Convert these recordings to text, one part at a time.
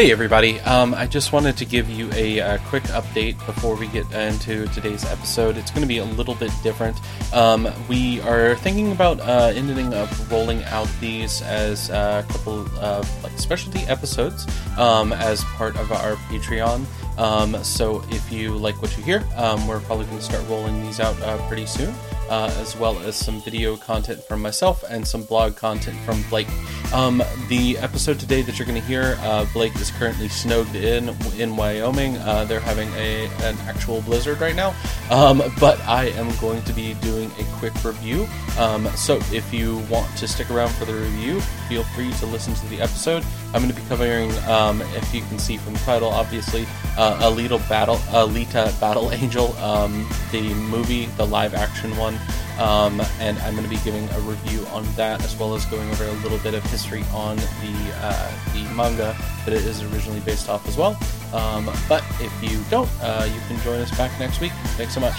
Hey, everybody. Um, I just wanted to give you a, uh quick update before we get into today's episode. It's going to be a little bit different. Um, we are thinking about uh, ending up rolling out these as a couple of like specialty episodes um, as part of our Patreon. Um, so if you like what you hear, um, we're probably going to start rolling these out uh, pretty soon. Uh, as well as some video content from myself and some blog content from Blake. Um, the episode today that you're going to hear, uh, Blake is currently snowed in in Wyoming. Uh, they're having a an actual blizzard right now, um, but I am going to be doing a quick review. Um, so if you want to stick around for the review, feel free to listen to the episode. I'm going to be covering, um, if you can see from the title, obviously, uh, Alita Battle, Alita Battle Angel, um, the movie, the live action one. Um, and I'm going to be giving a review on that as well as going over a little bit of history on the uh, the manga that it is originally based off as well. Um, but if you don't, uh, you can join us back next week. Thanks so much.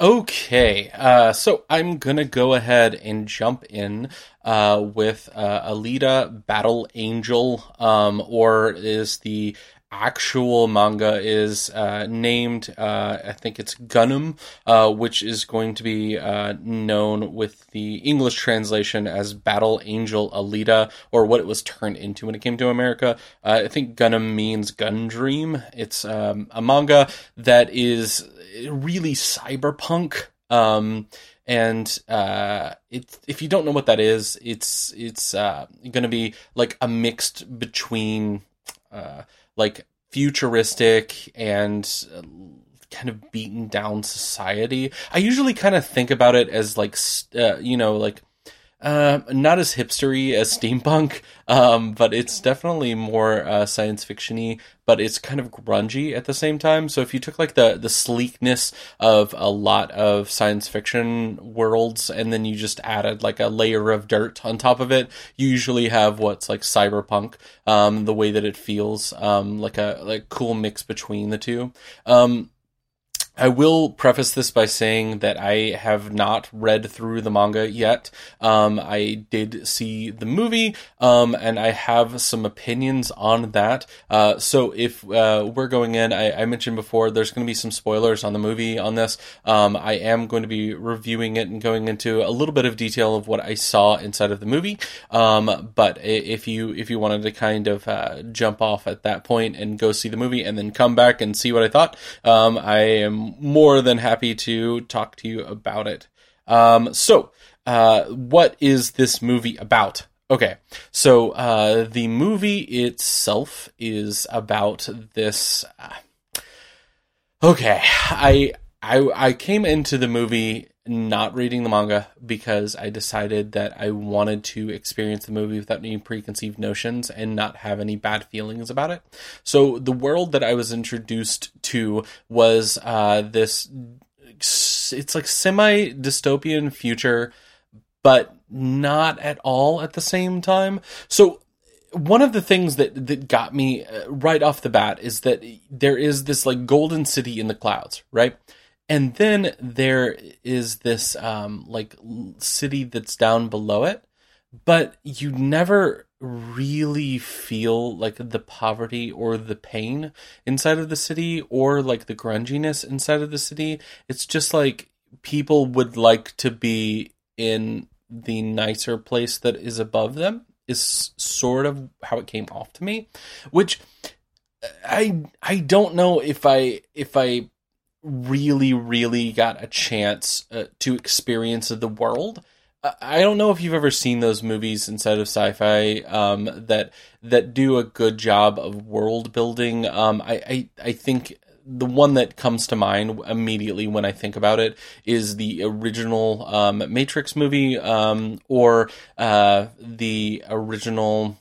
Okay, uh, so I'm gonna go ahead and jump in uh, with uh, Alita Battle Angel, um, or is the actual manga is uh, named, uh, I think it's Gunnm, uh, which is going to be uh, known with the English translation as Battle Angel Alita, or what it was turned into when it came to America. Uh, I think Gunnm means gun dream. It's um, a manga that is really cyberpunk. Um, and uh, it's if you don't know what that is, it's it's uh, going to be like a mixed between uh, like futuristic and uh, kind of beaten down society. I usually kind of think about it as like uh, you know like uh, not as hipstery as steampunk, um, but it's definitely more uh, science fictiony. But it's kind of grungy at the same time. So if you took like the the sleekness of a lot of science fiction worlds, and then you just added like a layer of dirt on top of it, you usually have what's like cyberpunk. Um, the way that it feels, um, like a like cool mix between the two. Um, I will preface this by saying that I have not read through the manga yet. Um, I did see the movie, um, and I have some opinions on that. Uh, so if uh, we're going in, I, I mentioned before, there's going to be some spoilers on the movie on this. Um, I am going to be reviewing it and going into a little bit of detail of what I saw inside of the movie. Um, but if you if you wanted to kind of uh, jump off at that point and go see the movie and then come back and see what I thought, um, I am more than happy to talk to you about it. Um, so, uh, what is this movie about? Okay, so uh, the movie itself is about this. Uh, okay, I I I came into the movie not reading the manga because I decided that I wanted to experience the movie without any preconceived notions and not have any bad feelings about it. So the world that I was introduced to was uh, this. It's like semi dystopian future, but not at all at the same time. So one of the things that that got me uh, right off the bat is that there is this like golden city in the clouds, right? And then there is this um, like city that's down below it but you never really feel like the poverty or the pain inside of the city or like the grunginess inside of the city. It's just like people would like to be in the nicer place that is above them is sort of how it came off to me which i i don't know if i if i really, really got a chance uh, to experience the world. I don't know if you've ever seen those movies inside of sci-fi um, that that do a good job of world building. Um, I, I I think the one that comes to mind immediately when I think about it is the original um, Matrix movie um, or uh, the original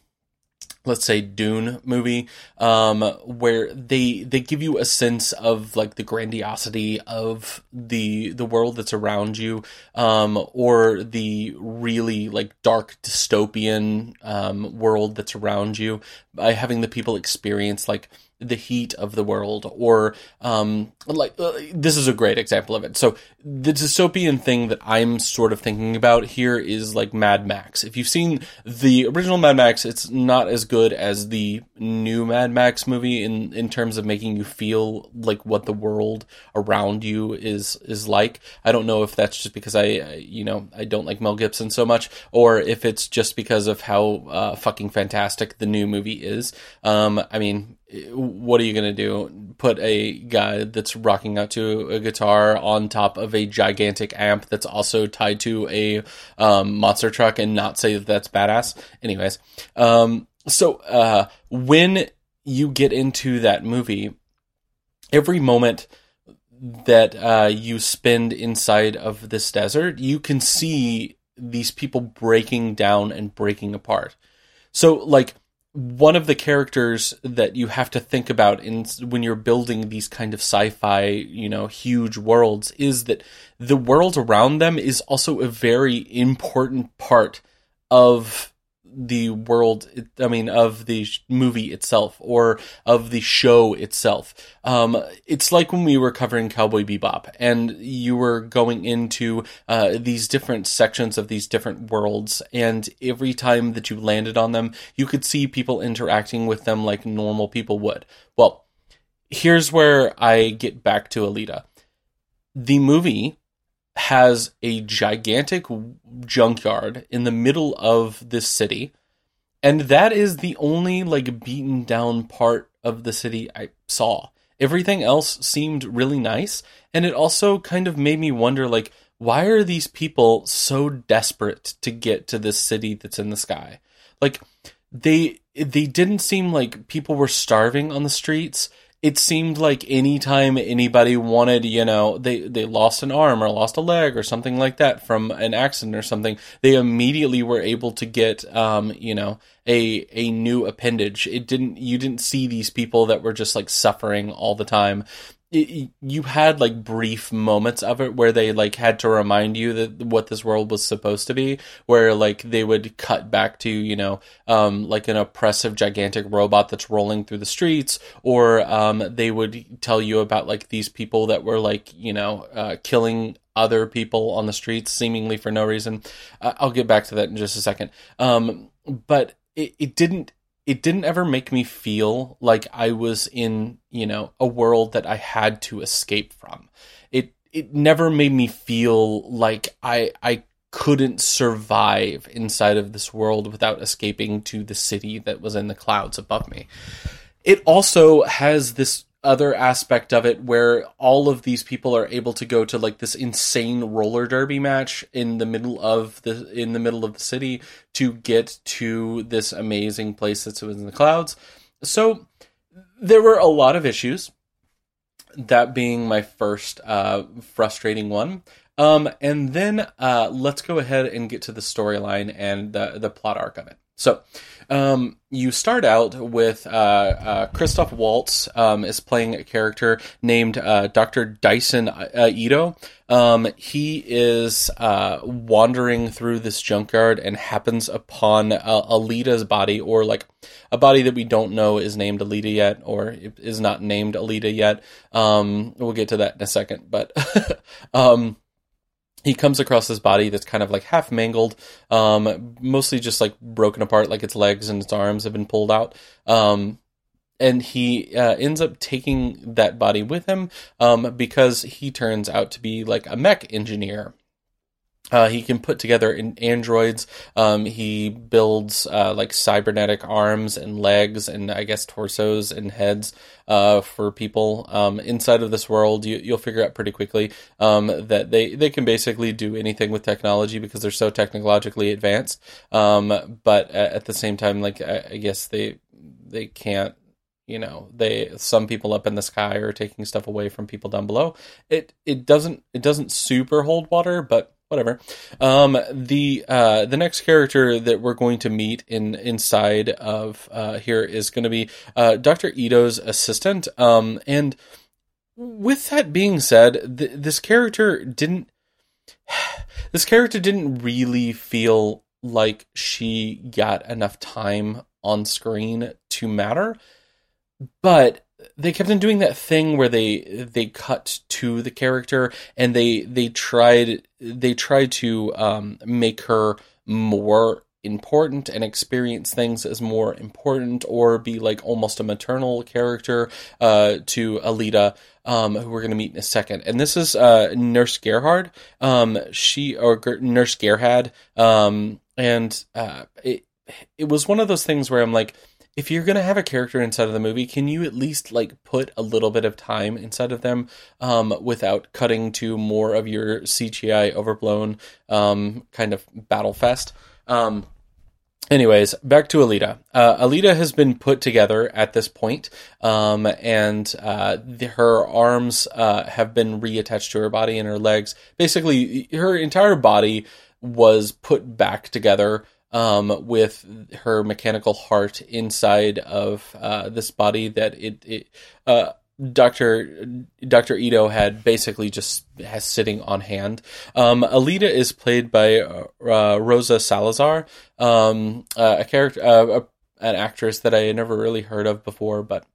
let's say Dune movie, um, where they they give you a sense of like the grandiosity of the the world that's around you, um, or the really like dark dystopian um, world that's around you. By having the people experience like the heat of the world or um like uh, this is a great example of it. So the dystopian thing that i'm sort of thinking about here is like mad max. If you've seen the original mad max it's not as good as the new mad max movie in in terms of making you feel like what the world around you is is like. I don't know if that's just because i you know i don't like mel gibson so much or if it's just because of how uh, fucking fantastic the new movie is. Um i mean what are you going to do? Put a guy that's rocking out to a guitar on top of a gigantic amp that's also tied to a um, monster truck and not say that that's badass? Anyways, um, so uh, when you get into that movie, every moment that uh, you spend inside of this desert, you can see these people breaking down and breaking apart. So, like, one of the characters that you have to think about in when you're building these kind of sci-fi, you know, huge worlds is that the world around them is also a very important part of the world i mean of the movie itself or of the show itself. Um, it's like when we were covering cowboy bebop and you were going into uh, these different sections of these different worlds and every time that you landed on them you could see people interacting with them like normal people would. Well here's where i get back to alita. The movie has a gigantic junkyard in the middle of this city and that is the only like beaten down part of the city I saw. Everything else seemed really nice and it also kind of made me wonder like why are these people so desperate to get to this city that's in the sky? Like they they didn't seem like people were starving on the streets it seemed like anytime anybody wanted, you know, they, they lost an arm or lost a leg or something like that from an accident or something, they immediately were able to get, um, you know, a, a new appendage. It didn't, you didn't see these people that were just like suffering all the time it, you had like brief moments of it where they like had to remind you that what this world was supposed to be where like they would cut back to you know um, like an oppressive gigantic robot that's rolling through the streets or um, they would tell you about like these people that were like you know uh, killing other people on the streets seemingly for no reason. Uh, i'll get back to that in just a second. Um, but it, it didn't it didn't ever make me feel like I was in, you know, a world that I had to escape from. It it never made me feel like I I couldn't survive inside of this world without escaping to the city that was in the clouds above me. It also has this other aspect of it where all of these people are able to go to like this insane roller derby match in the middle of the in the middle of the city to get to this amazing place that's in the clouds. So there were a lot of issues. That being my first uh, frustrating one. Um, and then uh, let's go ahead and get to the storyline and the the plot arc of it. So, um, you start out with uh, uh, Christoph Waltz um, is playing a character named uh, Dr. Dyson uh, Ido. Um, he is uh, wandering through this junkyard and happens upon uh, Alita's body, or like a body that we don't know is named Alita yet, or is not named Alita yet. Um, we'll get to that in a second, but. He comes across this body that's kind of like half mangled, um, mostly just like broken apart, like its legs and its arms have been pulled out. Um, and he uh, ends up taking that body with him um, because he turns out to be like a mech engineer uh, he can put together androids. Um, he builds uh, like cybernetic arms and legs, and I guess torsos and heads uh, for people um, inside of this world. You, will figure out pretty quickly um, that they they can basically do anything with technology because they're so technologically advanced. Um, but at the same time, like I, I guess they they can't you know they some people up in the sky are taking stuff away from people down below it it doesn't it doesn't super hold water but whatever. Um, the uh, the next character that we're going to meet in inside of uh, here is going to be uh, Doctor Ido's assistant. Um, and with that being said, th- this character didn't. This character didn't really feel like she got enough time on screen to matter, but they kept on doing that thing where they they cut to the character and they they tried they tried to um, make her more important and experience things as more important or be like almost a maternal character uh, to Alita um, who we're going to meet in a second. And this is uh, Nurse Gerhad. Um, she or Nurse Gerhad um, and uh, it it was one of those things where I'm like if you're gonna have a character inside of the movie, can you at least like put a little bit of time inside of them um, without cutting to more of your CGI overblown um, kind of battle fest? Um, anyways, back to Alita. Uh, Alita has been put together at this point, um, and uh, the, her arms uh, have been reattached to her body and her legs. Basically, her entire body was put back together um, with her mechanical heart inside of uh, this body that it, it uh, Doctor Doctor Ido had basically just has sitting on hand. Um, Alita is played by uh, Rosa Salazar, um, a character, uh, an actress that I had never really heard of before, but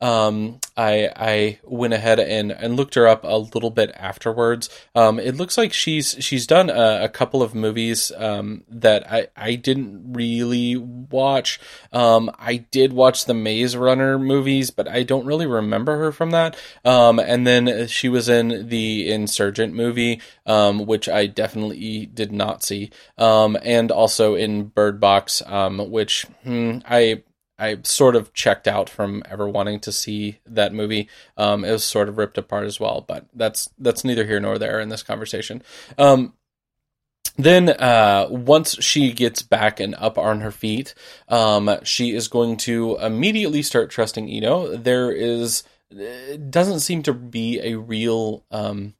um, I I went ahead and, and looked her up a little bit afterwards. Um, it looks like she's she's done a, a couple of movies um, that I, I didn't really watch. Um, I did watch the Maze Runner movies, but I don't really remember her from that. Um, and then she was in the Insurgent movie, um, which I definitely did not see, and also in Bird Box, which hmm, I I sort of checked out from ever wanting to see that movie. Um, it was sort of ripped apart as well, but that's that's neither here nor there in this conversation. Um, then uh, once she gets back and up on her feet, um, she is going to immediately start trusting Ido. There is doesn't seem to be a real um,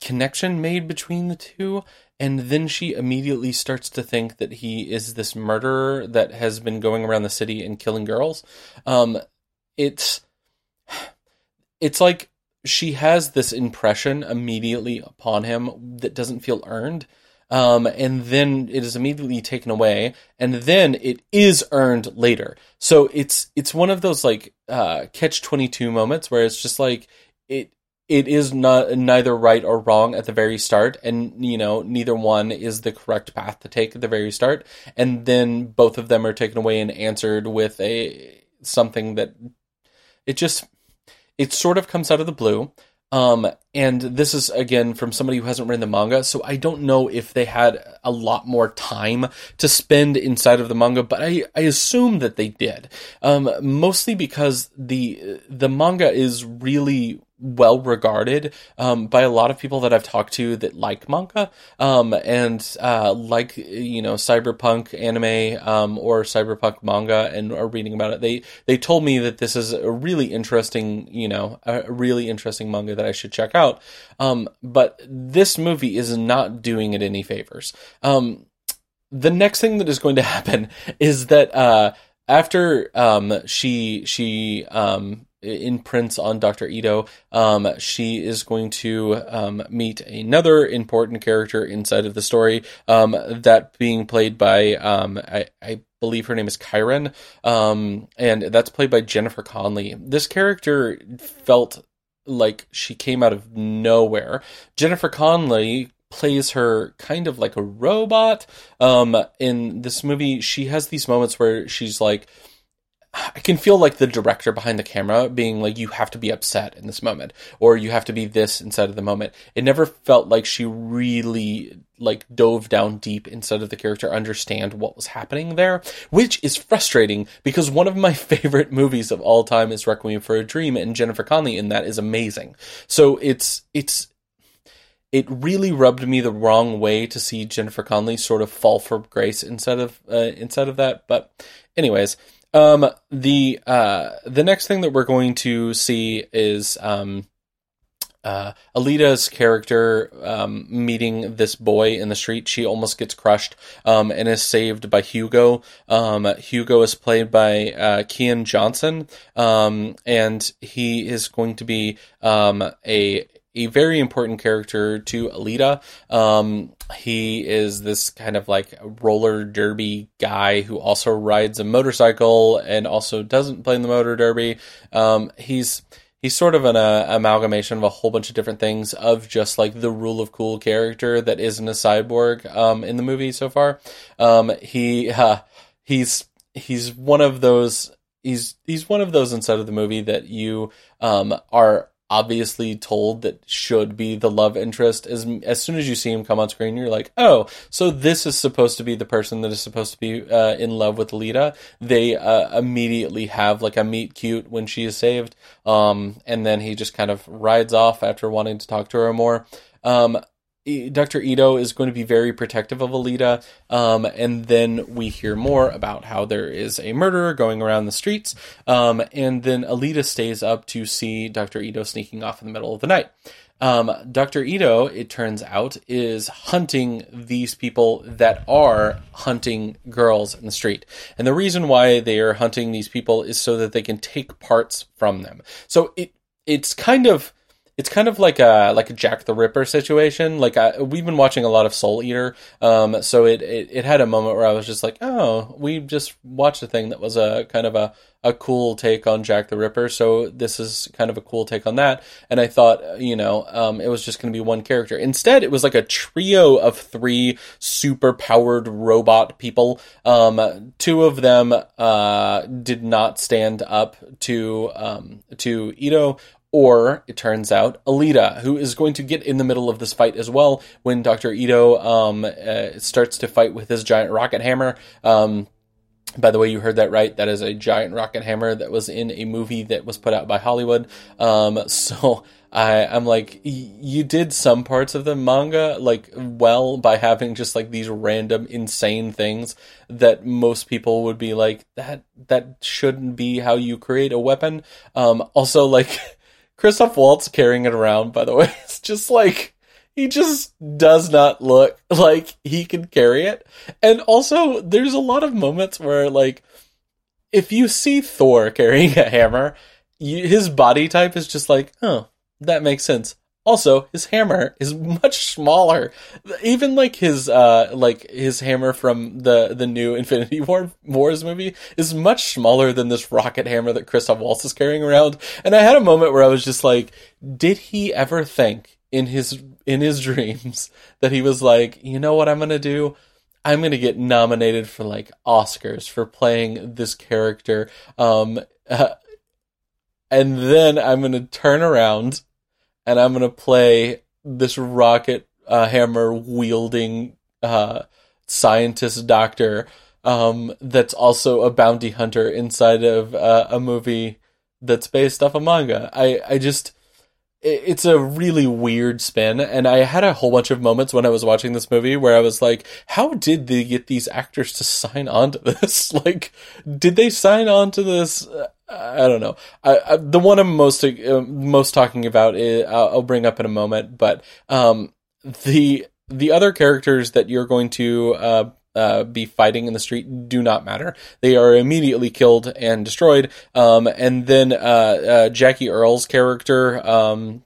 connection made between the two and then she immediately starts to think that he is this murderer that has been going around the city and killing girls. Um, it's it's like she has this impression immediately upon him that doesn't feel earned. Um, and then it is immediately taken away, and then it is earned later. So it's it's one of those like uh, catch twenty two moments where it's just like it it is not neither right or wrong at the very start and you know neither one is the correct path to take at the very start and then both of them are taken away and answered with a something that it just it sort of comes out of the blue um, and this is again from somebody who hasn't read the manga, so I don't know if they had a lot more time to spend inside of the manga, but I, I assume that they did. Um, mostly because the the manga is really well regarded um, by a lot of people that I've talked to that like manga um, and uh, like you know cyberpunk anime um, or cyberpunk manga and are reading about it. They they told me that this is a really interesting you know a really interesting manga that I should check out. Um, but this movie is not doing it any favors. Um, the next thing that is going to happen is that uh, after um, she she um, imprints on Dr. Ido. Um, she is going to um, meet another important character inside of the story, um, that being played by, um, I, I, believe her name is Chiren, um, and that's played by Jennifer Connelly. This character felt like she came out of nowhere. Jennifer Connelly plays her kind of like a robot. Um, in this movie, she has these moments where she's like, I can feel like the director behind the camera being like, you have to be upset in this moment, or you have to be this inside of the moment. It never felt like she really like dove down deep inside of the character, understand what was happening there, which is frustrating because one of my favorite movies of all time is Requiem for a Dream, and Jennifer Connelly in that is amazing. So it's it's it really rubbed me the wrong way to see Jennifer Connelly sort of fall from grace inside of uh, inside of that. But anyways, um, the uh, the next thing that we're going to see is um, uh, Alita's character um, meeting this boy in the street. She almost gets crushed um, and is saved by Hugo. Um, Hugo is played by uh, Keean Johnson, um, and he is going to be um, a a very important character to Alita. Um, he is this kind of like roller derby guy who also rides a motorcycle and also doesn't play in the motor derby. Um, he's he's sort of an uh, amalgamation of a whole bunch of different things of just like the rule of cool character that isn't a cyborg um, in the movie so far. Um, he uh, he's he's one of those he's he's one of those inside of the movie that you um, are obviously told that should be the love interest as as soon as you see him come on screen you're like oh so this is supposed to be the person that is supposed to be uh, in love with Lita. They uh, immediately have like a meet cute when she is saved um, and then he just kind of rides off after wanting to talk to her more. Um, Dr. Ido is going to be very protective of Alita, um, and then we hear more about how there is a murderer going around the streets, um, and then Alita stays up to see Dr. Ido sneaking off in the middle of the night. Um, Dr. Ido, it turns out, is hunting these people that are hunting girls in the street. And the reason why they are hunting these people is so that they can take parts from them. So it it's kind of it's kind of like a like a Jack the Ripper situation. Like I, we've been watching a lot of Soul Eater, um, so it, it, it had a moment where I was just like, oh, we just watched a thing that was a kind of a a cool take on Jack the Ripper. So this is kind of a cool take on that. And I thought, you know, um, it was just going to be one character. Instead, it was like a trio of three super powered robot people. Um, two of them uh, did not stand up to um, to Ido or it turns out Alita, who is going to get in the middle of this fight as well when Dr. Ido um, uh, starts to fight with his giant rocket hammer. Um, by the way, you heard that right. That is a giant rocket hammer that was in a movie that was put out by Hollywood. Um, so I, I'm like, you did some parts of the manga like well by having just like these random insane things that most people would be like that. That shouldn't be how you create a weapon. Um, also, like Christoph Waltz carrying it around, by the way, it's just like he just does not look like he can carry it. And also, there's a lot of moments where, like, if you see Thor carrying a hammer, you, his body type is just like, oh, that makes sense. Also, his hammer is much smaller. Even like his uh like his hammer from the the new Infinity War Wars movie is much smaller than this rocket hammer that Christoph Waltz is carrying around. And I had a moment where I was just like, did he ever think in his in his dreams that he was like, you know what I'm gonna do? I'm gonna get nominated for like Oscars for playing this character. Um, uh, and then I'm gonna turn around and I'm gonna play this rocket uh, hammer wielding uh, scientist doctor um, that's also a bounty hunter inside of uh, a movie that's based off a manga. I I just it's a really weird spin and i had a whole bunch of moments when i was watching this movie where i was like how did they get these actors to sign on to this like did they sign on to this I don't know. I, I, the one I'm most uh, most talking about is, I'll, I'll, bring up in a moment, but um, the the other characters that you're going to uh, uh, be fighting in the street do not matter. They are immediately killed and destroyed. Um, and then uh, uh, Jackie Earle's character. Um,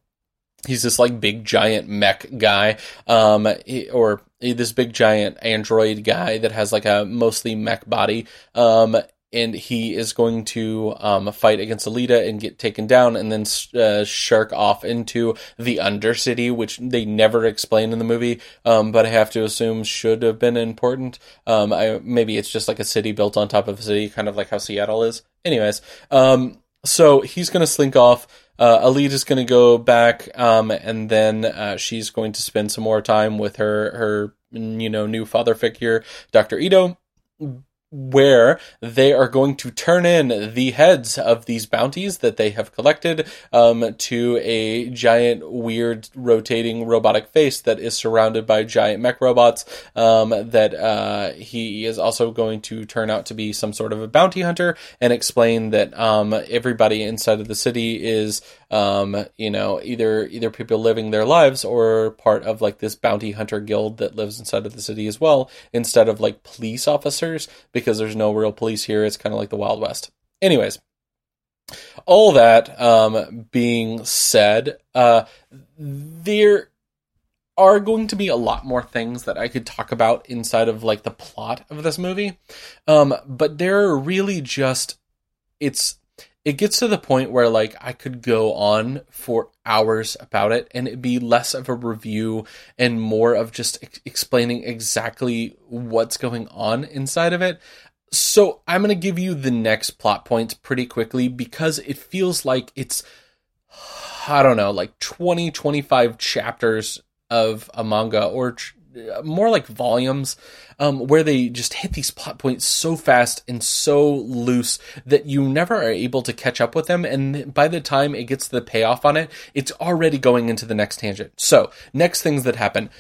he's this like big giant mech guy um he, or this big giant android guy that has like a mostly mech body um and he is going to um, fight against Alita and get taken down, and then uh, shark off into the Undercity, which they never explain in the movie, um, but I have to assume should have been important. Um, I, maybe it's just like a city built on top of a city, kind of like how Seattle is. Anyways, um, so he's going to slink off. Uh, Alita's going to go back, um, and then uh, she's going to spend some more time with her her you know new father figure, Doctor Ido where they are going to turn in the heads of these bounties that they have collected um, to a giant, weird, rotating robotic face that is surrounded by giant mech robots. Um, that uh, he is also going to turn out to be some sort of a bounty hunter and explain that um, everybody inside of the city is um, you know, either either people living their lives or part of like this bounty hunter guild that lives inside of the city as well, instead of like police officers, because there's no real police here. It's kind of like the Wild West. Anyways, all that um, being said, uh, there are going to be a lot more things that I could talk about inside of like the plot of this movie. Um, but they're really just it's it gets to the point where like I could go on for hours about it and it'd be less of a review and more of just ex- explaining exactly what's going on inside of it. So I'm going to give you the next plot points pretty quickly because it feels like it's I don't know, like 20 25 chapters of a manga or more like volumes um, where they just hit these plot points so fast and so loose that you never are able to catch up with them. And by the time it gets to the payoff on it, it's already going into the next tangent. So, next things that happen.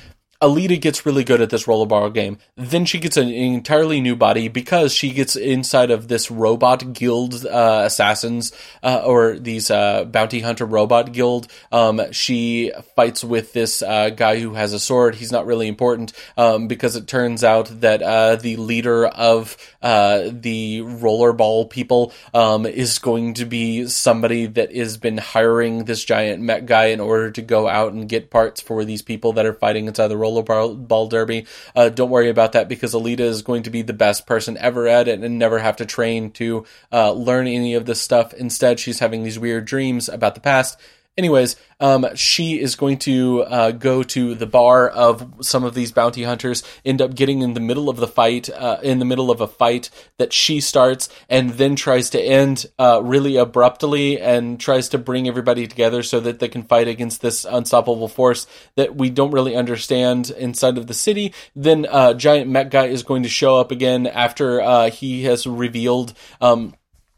Alita gets really good at this rollerball game. Then she gets an entirely new body because she gets inside of this robot guild uh, assassins uh, or these uh, bounty hunter robot guild. Um, she fights with this uh, guy who has a sword. He's not really important um, because it turns out that uh, the leader of uh, the rollerball people um, is going to be somebody that has been hiring this giant mech guy in order to go out and get parts for these people that are fighting inside the rollerball ball derby. Uh, don't worry about that because Alita is going to be the best person ever at it and never have to train to uh, learn any of this stuff. Instead, she's having these weird dreams about the past Anyways, um, she is going to uh, go to the bar of some of these bounty hunters, end up getting in the middle of the fight, uh, in the middle of a fight that she starts, and then tries to end uh, really abruptly and tries to bring everybody together so that they can fight against this unstoppable force that we don't really understand inside of the city. Then uh, Giant Mech Guy is going to show up again after uh, he has revealed. Um,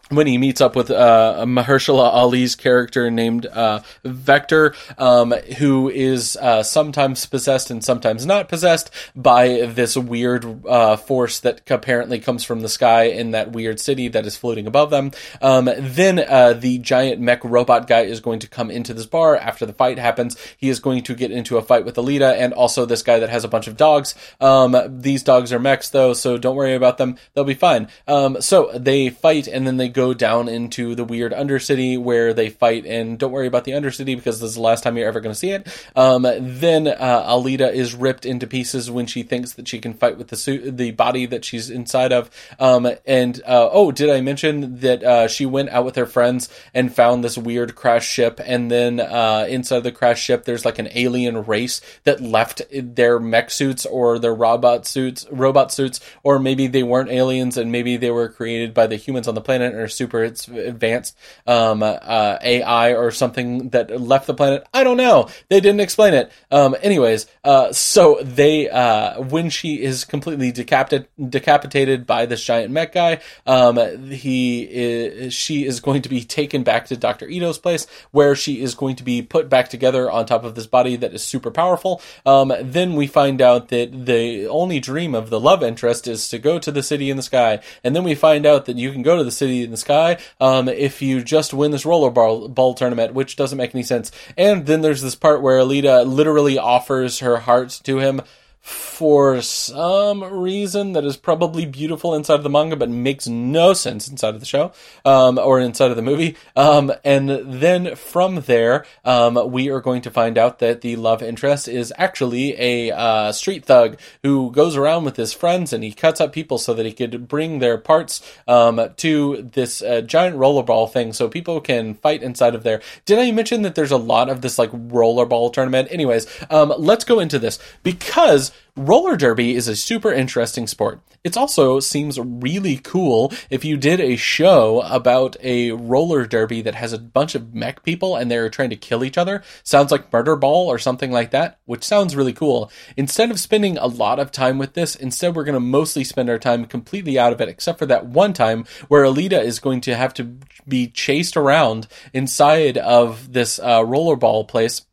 when he meets up with uh, Mahershala Ali's character named uh, Vector, um, who is uh, sometimes possessed and sometimes not possessed by this weird uh, force that apparently comes from the sky in that weird city that is floating above them. Um, then uh, the giant mech robot guy is going to come into this bar after the fight happens. He is going to get into a fight with Alita and also this guy that has a bunch of dogs. Um, these dogs are mechs though, so don't worry about them. They'll be fine. Um, so they fight and then they go down into the weird Undercity where they fight. And don't worry about the Undercity because this is the last time you're ever going to see it. Um, then uh, Alita is ripped into pieces when she thinks that she can fight with the suit, the body that she's inside of. Um, and uh, oh, did I mention that uh, she went out with her friends and found this weird crash ship? And then uh, inside the crash ship, there's like an alien race that left their mech suits or their robot suits, robot suits, or maybe they weren't aliens and maybe they were created by the humans on the planet and are super advanced um, uh, AI or something that left the planet. I don't know. They didn't explain it. Um, anyways, uh, so they uh, when she is completely decapitated decapitated by this giant mech guy, um, he is, she is going to be taken back to Doctor Ido's place where she is going to be put back together on top of this body that is super powerful. Um, then we find out that the only dream of the love interest is to go to the city in the sky, and then we find out that you can go to the city in the sky um, if you just win this rollerball ball tournament, which doesn't make any sense. And then there's this part where Alita literally offers her heart to him for some reason that is probably beautiful inside of the manga, but makes no sense inside of the show um, or inside of the movie. Um, and then from there, um, we are going to find out that the love interest is actually a uh, street thug who goes around with his friends and he cuts up people so that he could bring their parts um, to this uh, giant rollerball thing so people can fight inside of there. Did I mention that there's a lot of this like rollerball tournament? Anyways, um, let's go into this because Roller derby is a super interesting sport. It also seems really cool if you did a show about a roller derby that has a bunch of mech people and they're trying to kill each other. Sounds like Murder Ball or something like that, which sounds really cool. Instead of spending a lot of time with this, instead we're going to mostly spend our time completely out of it, except for that one time where Alita is going to have to be chased around inside of this uh, rollerball place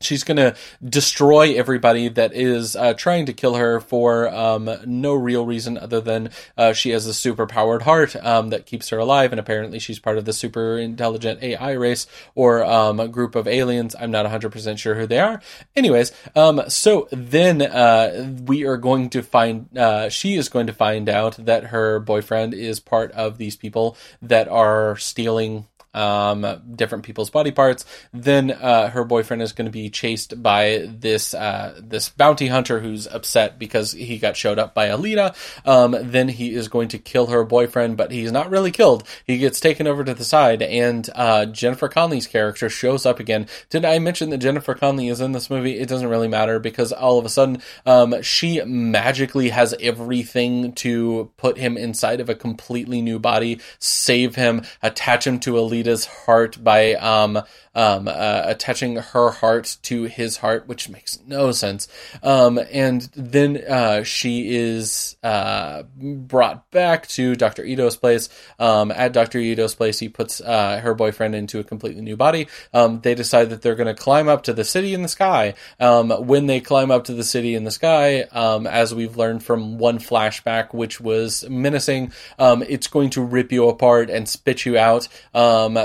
she's going to destroy everybody that is uh, trying to kill her for um, no real reason other than uh, she has a super powered heart um, that keeps her alive, and apparently she's part of the super intelligent AI race or um, a group of aliens. I'm not 100% sure who they are. Anyways, um, so then uh, we are going to find, uh, she is going to find out that her boyfriend is part of these people that are stealing um, different people's body parts. Then uh, her boyfriend is going to be chased by this uh, this bounty hunter who's upset because he got showed up by Alita. Um, then he is going to kill her boyfriend, but he's not really killed. He gets taken over to the side, and uh, Jennifer Connelly's character shows up again. Did I mention that Jennifer Connelly is in this movie? It doesn't really matter because all of a sudden um, she magically has everything to put him inside of a completely new body, save him, attach him to Alita's heart by um, um, uh, attaching her heart to his heart, which makes no sense. Um, and then uh, she is uh, brought back to Dr. Ido's place. Um, at Dr. Ido's place, he puts uh, her boyfriend into a completely new body. Um, they decide that they're going to climb up to the city in the sky. Um, when they climb up to the city in the sky, um, as we've learned from one flashback, which was menacing, it's going to rip you apart and spit you out.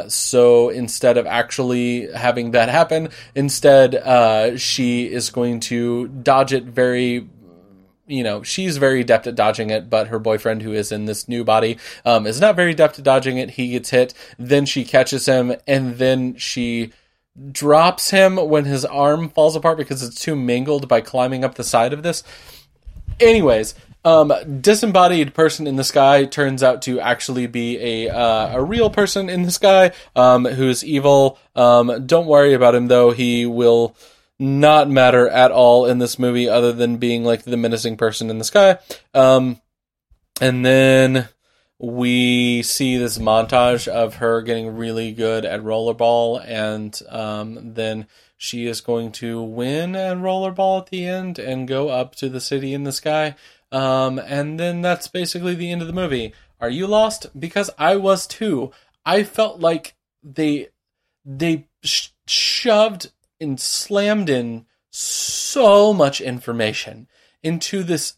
so instead of actually having that happen. Instead, uh, she is going to dodge it very you know, she's very adept at dodging it, but her boyfriend, who is in this new body, um, is not very adept at dodging it. He gets hit, then she catches him, and then she drops him when his arm falls apart because it's too mangled by climbing up the side of this. Anyways, um, disembodied person in the sky turns out to actually be a uh, a real person in the sky um, who's evil. Um, don't worry about him though; he will not matter at all in this movie, other than being like the menacing person in the sky. Um, and then we see this montage of her getting really good at rollerball, and um, then she is going to win at rollerball at the end and go up to the city in the sky. Um, and then that's basically the end of the movie. Are you lost? Because I was too. I felt like they they sh- shoved and slammed in so much information into this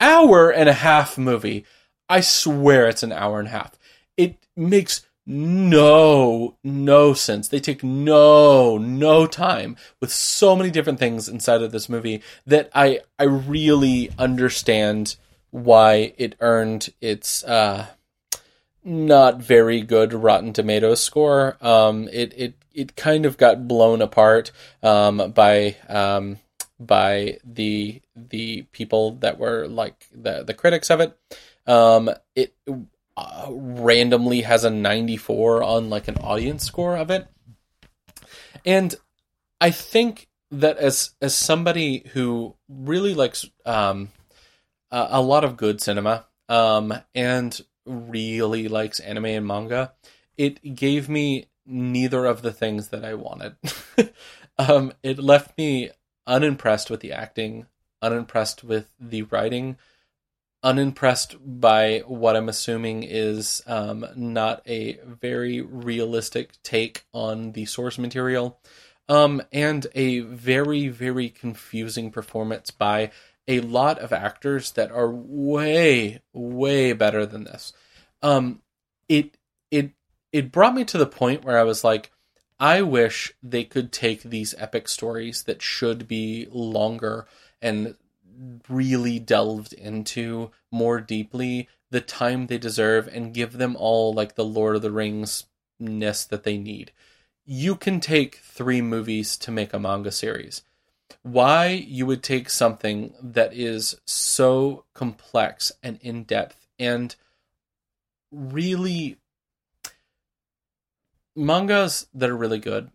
hour and a half movie. I swear it's an hour and a half. It makes no no sense. They take no no time with so many different things inside of this movie that i i really understand why it earned its uh not very good rotten tomatoes score. Um it it it kind of got blown apart um by um by the the people that were like the the critics of it. Um it uh, randomly has a 94 on like an audience score of it. And I think that as as somebody who really likes um, a, a lot of good cinema um, and really likes anime and manga, it gave me neither of the things that I wanted. um, it left me unimpressed with the acting, unimpressed with the writing, unimpressed by what I'm assuming is um, not a very realistic take on the source material, um, and a very, very confusing performance by a lot of actors that are way, way better than this. Um, it it it brought me to the point where I was like, I wish they could take these epic stories that should be longer and really delved into more deeply the time they deserve and give them all like the Lord of the Rings ness that they need. You can take three movies to make a manga series. Why you would take something that is so complex and in depth and really mangas that are really good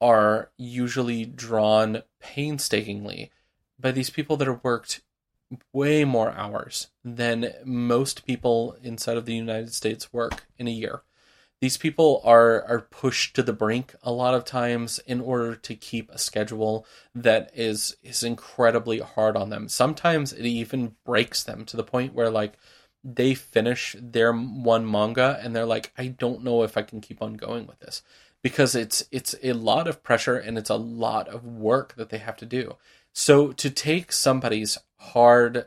are usually drawn painstakingly by these people that have worked way more hours than most people inside of the United States work in a year. These people are are pushed to the brink a lot of times in order to keep a schedule that is is incredibly hard on them. Sometimes it even breaks them to the point where like they finish their one manga and they're like I don't know if I can keep on going with this because it's it's a lot of pressure and it's a lot of work that they have to do. So to take somebody's hard,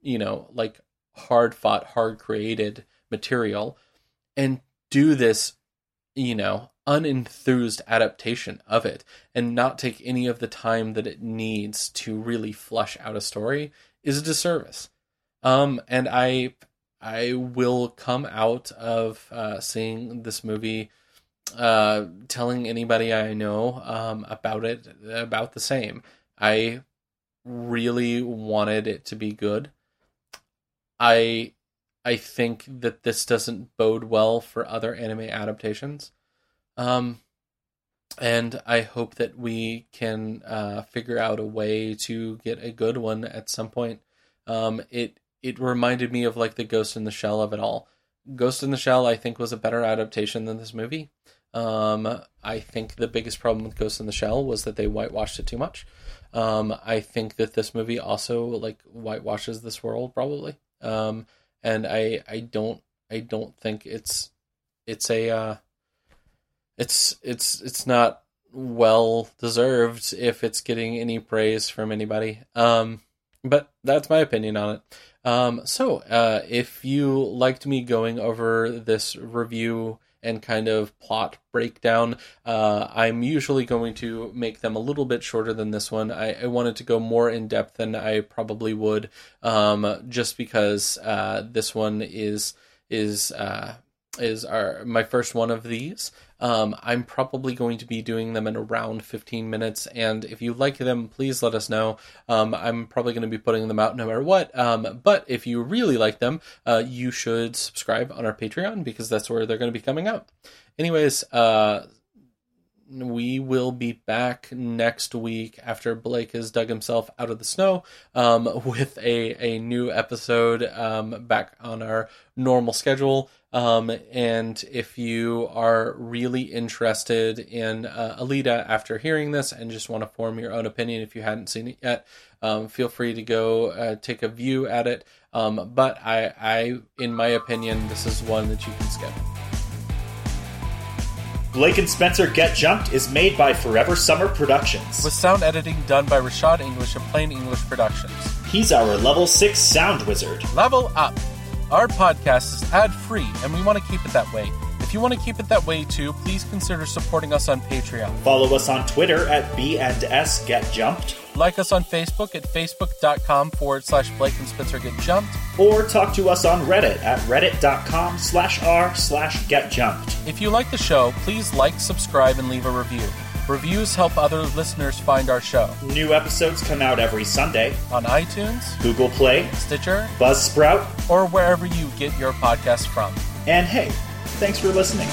you know, like hard fought, hard created material and do this, you know, unenthused adaptation of it and not take any of the time that it needs to really flush out a story is a disservice. Um, and I, I will come out of uh, seeing this movie uh, telling anybody I know um, about it about the same. I really wanted it to be good. I I think that this doesn't bode well for other anime adaptations. Um, and I hope that we can uh, figure out a way to get a good one at some point. Um, it it reminded me of like the Ghost in the Shell of it all. Ghost in the Shell, I think, was a better adaptation than this movie. Um, I think the biggest problem with Ghost in the Shell was that they whitewashed it too much. Um, I think that this movie also like whitewashes this world probably. Um, and I I don't I don't think it's it's a uh, it's it's it's not well deserved if it's getting any praise from anybody. Um, but that's my opinion on it. Um, so uh, if you liked me going over this review and kind of plot breakdown. Uh, I'm usually going to make them a little bit shorter than this one. I, I wanted to go more in depth than I probably would, um, just because uh, this one is is uh, is our my first one of these. Um, I'm probably going to be doing them in around 15 minutes, and if you like them, please let us know. Um, I'm probably going to be putting them out no matter what. Um, but if you really like them, uh, you should subscribe on our Patreon because that's where they're going to be coming out. Anyways, uh, we will be back next week after Blake has dug himself out of the snow um, with a, a new episode um, back on our normal schedule. Um, and if you are really interested in uh, Alita after hearing this and just want to form your own opinion if you hadn't seen it yet, um, feel free to go uh, take a view at it. Um, but I, I, in my opinion, this is one that you can skip. Blake and Spencer Get Jumped is made by Forever Summer Productions. With sound editing done by Rashad English of Plain English Productions. He's our level 6 sound wizard. Level up! Our podcast is ad free, and we want to keep it that way. If you want to keep it that way too, please consider supporting us on Patreon. Follow us on Twitter at B and S Get Jumped. Like us on Facebook at facebook.com forward slash Blake and Spencer Get Jumped. Or talk to us on Reddit at reddit.com slash r slash get jumped. If you like the show, please like, subscribe, and leave a review. Reviews help other listeners find our show. New episodes come out every Sunday on iTunes, Google Play, Stitcher, Buzzsprout, or wherever you get your podcast from. And hey, thanks for listening.